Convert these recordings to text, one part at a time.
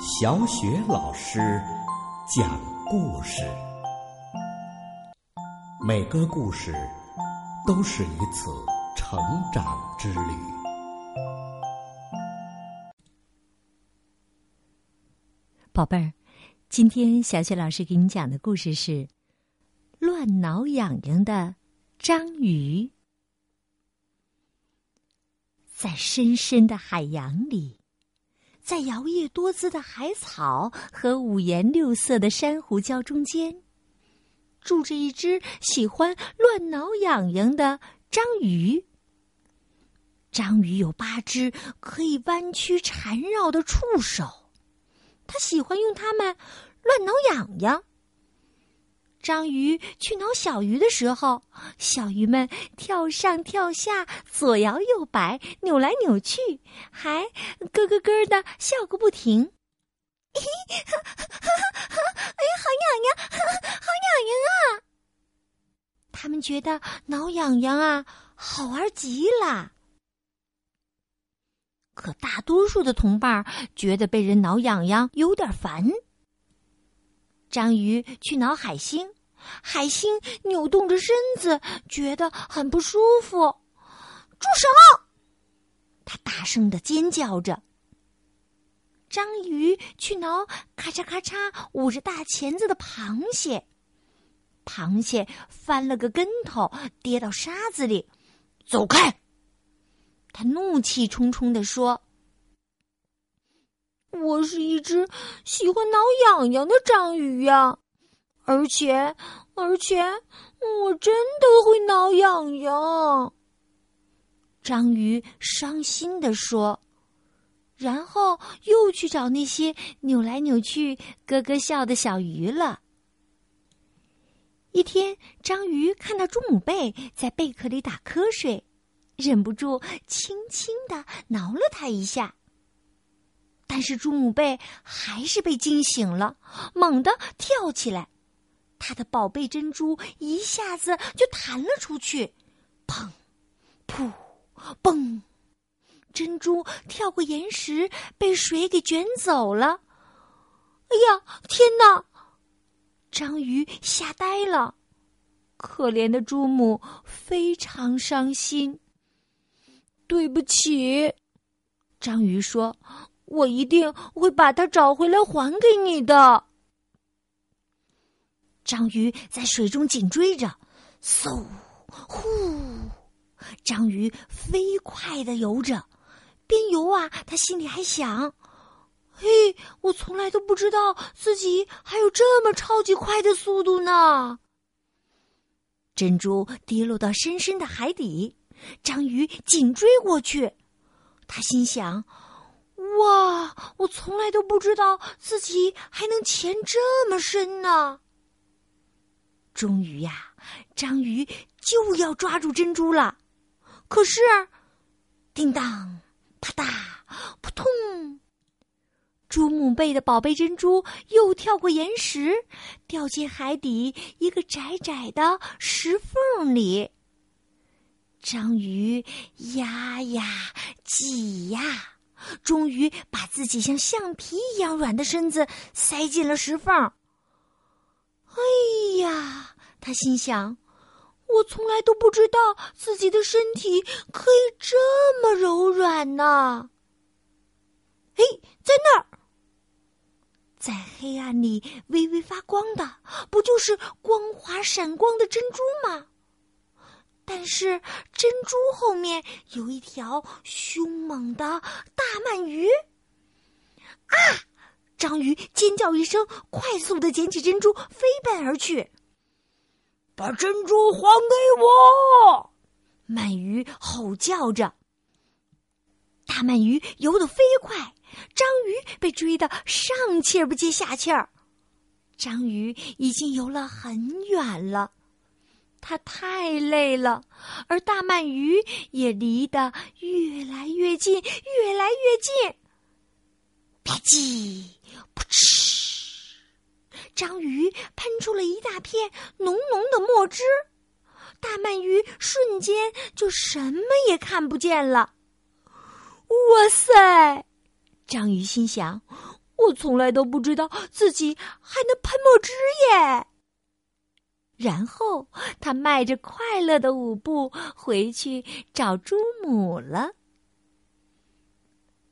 小雪老师讲故事，每个故事都是一次成长之旅。宝贝儿，今天小雪老师给你讲的故事是《乱挠痒痒的章鱼》。在深深的海洋里，在摇曳多姿的海草和五颜六色的珊瑚礁中间，住着一只喜欢乱挠痒痒的章鱼。章鱼有八只可以弯曲缠绕的触手，它喜欢用它们乱挠痒痒。章鱼去挠小鱼的时候，小鱼们跳上跳下，左摇右摆，扭来扭去，还咯咯咯的笑个不停。哎呀，好痒痒，好痒痒啊！他们觉得挠痒痒啊，好玩极了。可大多数的同伴觉得被人挠痒痒有点烦。章鱼去挠海星，海星扭动着身子，觉得很不舒服。住手！他大声的尖叫着。章鱼去挠咔嚓咔嚓捂着大钳子的螃蟹，螃蟹翻了个跟头，跌到沙子里。走开！他怒气冲冲地说。我是一只喜欢挠痒痒的章鱼呀，而且，而且，我真的会挠痒痒。章鱼伤心地说，然后又去找那些扭来扭去、咯咯笑的小鱼了。一天，章鱼看到朱母贝在贝壳里打瞌睡，忍不住轻轻的挠了它一下。但是猪母贝还是被惊醒了，猛地跳起来，他的宝贝珍珠一下子就弹了出去，砰，噗，嘣，珍珠跳过岩石，被水给卷走了。哎呀，天哪！章鱼吓呆了，可怜的猪母非常伤心。对不起，章鱼说。我一定会把它找回来还给你的。章鱼在水中紧追着，嗖，呼！章鱼飞快的游着，边游啊，他心里还想：“嘿，我从来都不知道自己还有这么超级快的速度呢。”珍珠跌落到深深的海底，章鱼紧追过去，他心想。哇！我从来都不知道自己还能潜这么深呢。终于呀，章鱼就要抓住珍珠了，可是，叮当，啪嗒，扑通，猪母贝的宝贝珍珠又跳过岩石，掉进海底一个窄窄的石缝里。章鱼压呀，挤呀。终于把自己像橡皮一样软的身子塞进了石缝。哎呀，他心想：我从来都不知道自己的身体可以这么柔软呢。哎，在那儿，在黑暗里微微发光的，不就是光滑闪光的珍珠吗？但是珍珠后面有一条凶猛的大鳗鱼！啊！章鱼尖叫一声，快速的捡起珍珠，飞奔而去。把珍珠还给我！鳗鱼吼叫着。大鳗鱼游得飞快，章鱼被追得上气儿不接下气儿。章鱼已经游了很远了。它太累了，而大鳗鱼也离得越来越近，越来越近。吧唧，噗嗤，章鱼喷出了一大片浓浓的墨汁，大鳗鱼瞬间就什么也看不见了。哇塞！章鱼心想：我我从来都不知道自己还能喷墨汁耶。然后他迈着快乐的舞步回去找朱母了。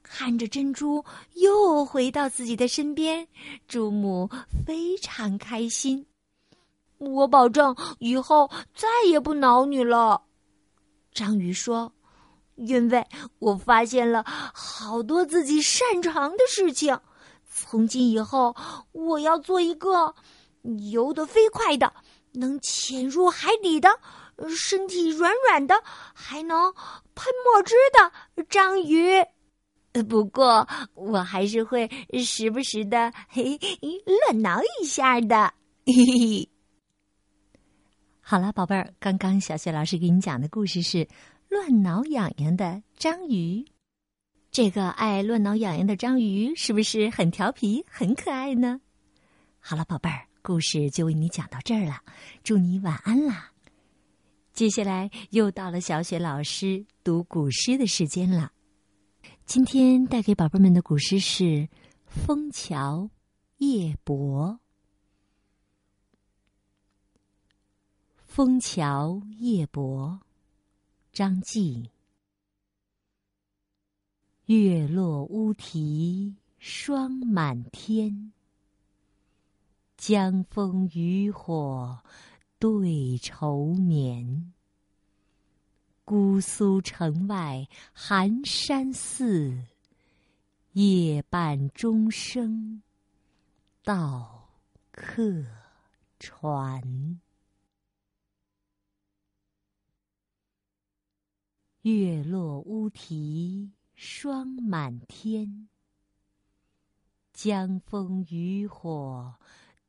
看着珍珠又回到自己的身边，朱母非常开心。我保证以后再也不挠你了，章鱼说。因为我发现了好多自己擅长的事情，从今以后我要做一个游得飞快的、能潜入海底的、身体软软的、还能喷墨汁的章鱼。不过我还是会时不时的嘿 乱挠一下的。嘿嘿。好了，宝贝儿，刚刚小雪老师给你讲的故事是。乱挠痒痒的章鱼，这个爱乱挠痒痒的章鱼是不是很调皮、很可爱呢？好了，宝贝儿，故事就为你讲到这儿了，祝你晚安啦！接下来又到了小雪老师读古诗的时间了。今天带给宝贝们的古诗是《枫桥夜泊》。《枫桥夜泊》张继，月落乌啼霜满天，江枫渔火对愁眠。姑苏城外寒山寺，夜半钟声到客船。月落乌啼霜满天，江枫渔火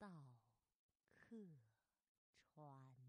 到客船。